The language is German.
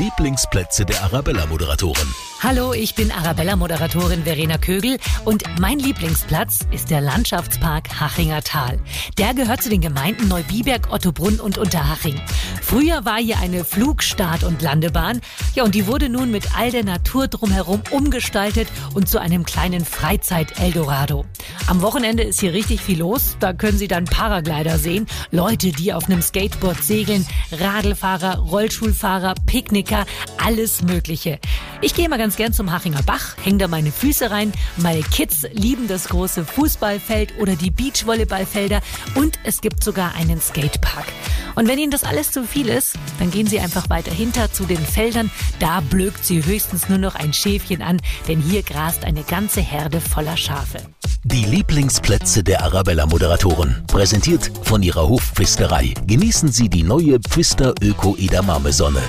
Lieblingsplätze der Arabella-Moderatoren. Hallo, ich bin Arabella-Moderatorin Verena Kögel und mein Lieblingsplatz ist der Landschaftspark Hachinger Tal. Der gehört zu den Gemeinden Neubiberg, Ottobrunn und Unterhaching. Früher war hier eine Flugstart- und Landebahn. Ja, und die wurde nun mit all der Natur drumherum umgestaltet und zu einem kleinen Freizeit-Eldorado. Am Wochenende ist hier richtig viel los. Da können Sie dann Paraglider sehen, Leute, die auf einem Skateboard segeln, Radlfahrer, Rollschulfahrer, Picknicker, alles Mögliche. Ich gehe mal ganz gern zum Hachinger Bach, hänge da meine Füße rein. Meine Kids lieben das große Fußballfeld oder die Beachvolleyballfelder und es gibt sogar einen Skatepark. Und wenn Ihnen das alles zu viel ist, dann gehen Sie einfach weiter hinter zu den Feldern. Da blökt Sie höchstens nur noch ein Schäfchen an, denn hier grast eine ganze Herde voller Schafe. Die Lieblingsplätze der Arabella-Moderatoren. Präsentiert von ihrer Hofpfisterei. Genießen Sie die neue Pfister Öko Edamame Sonne.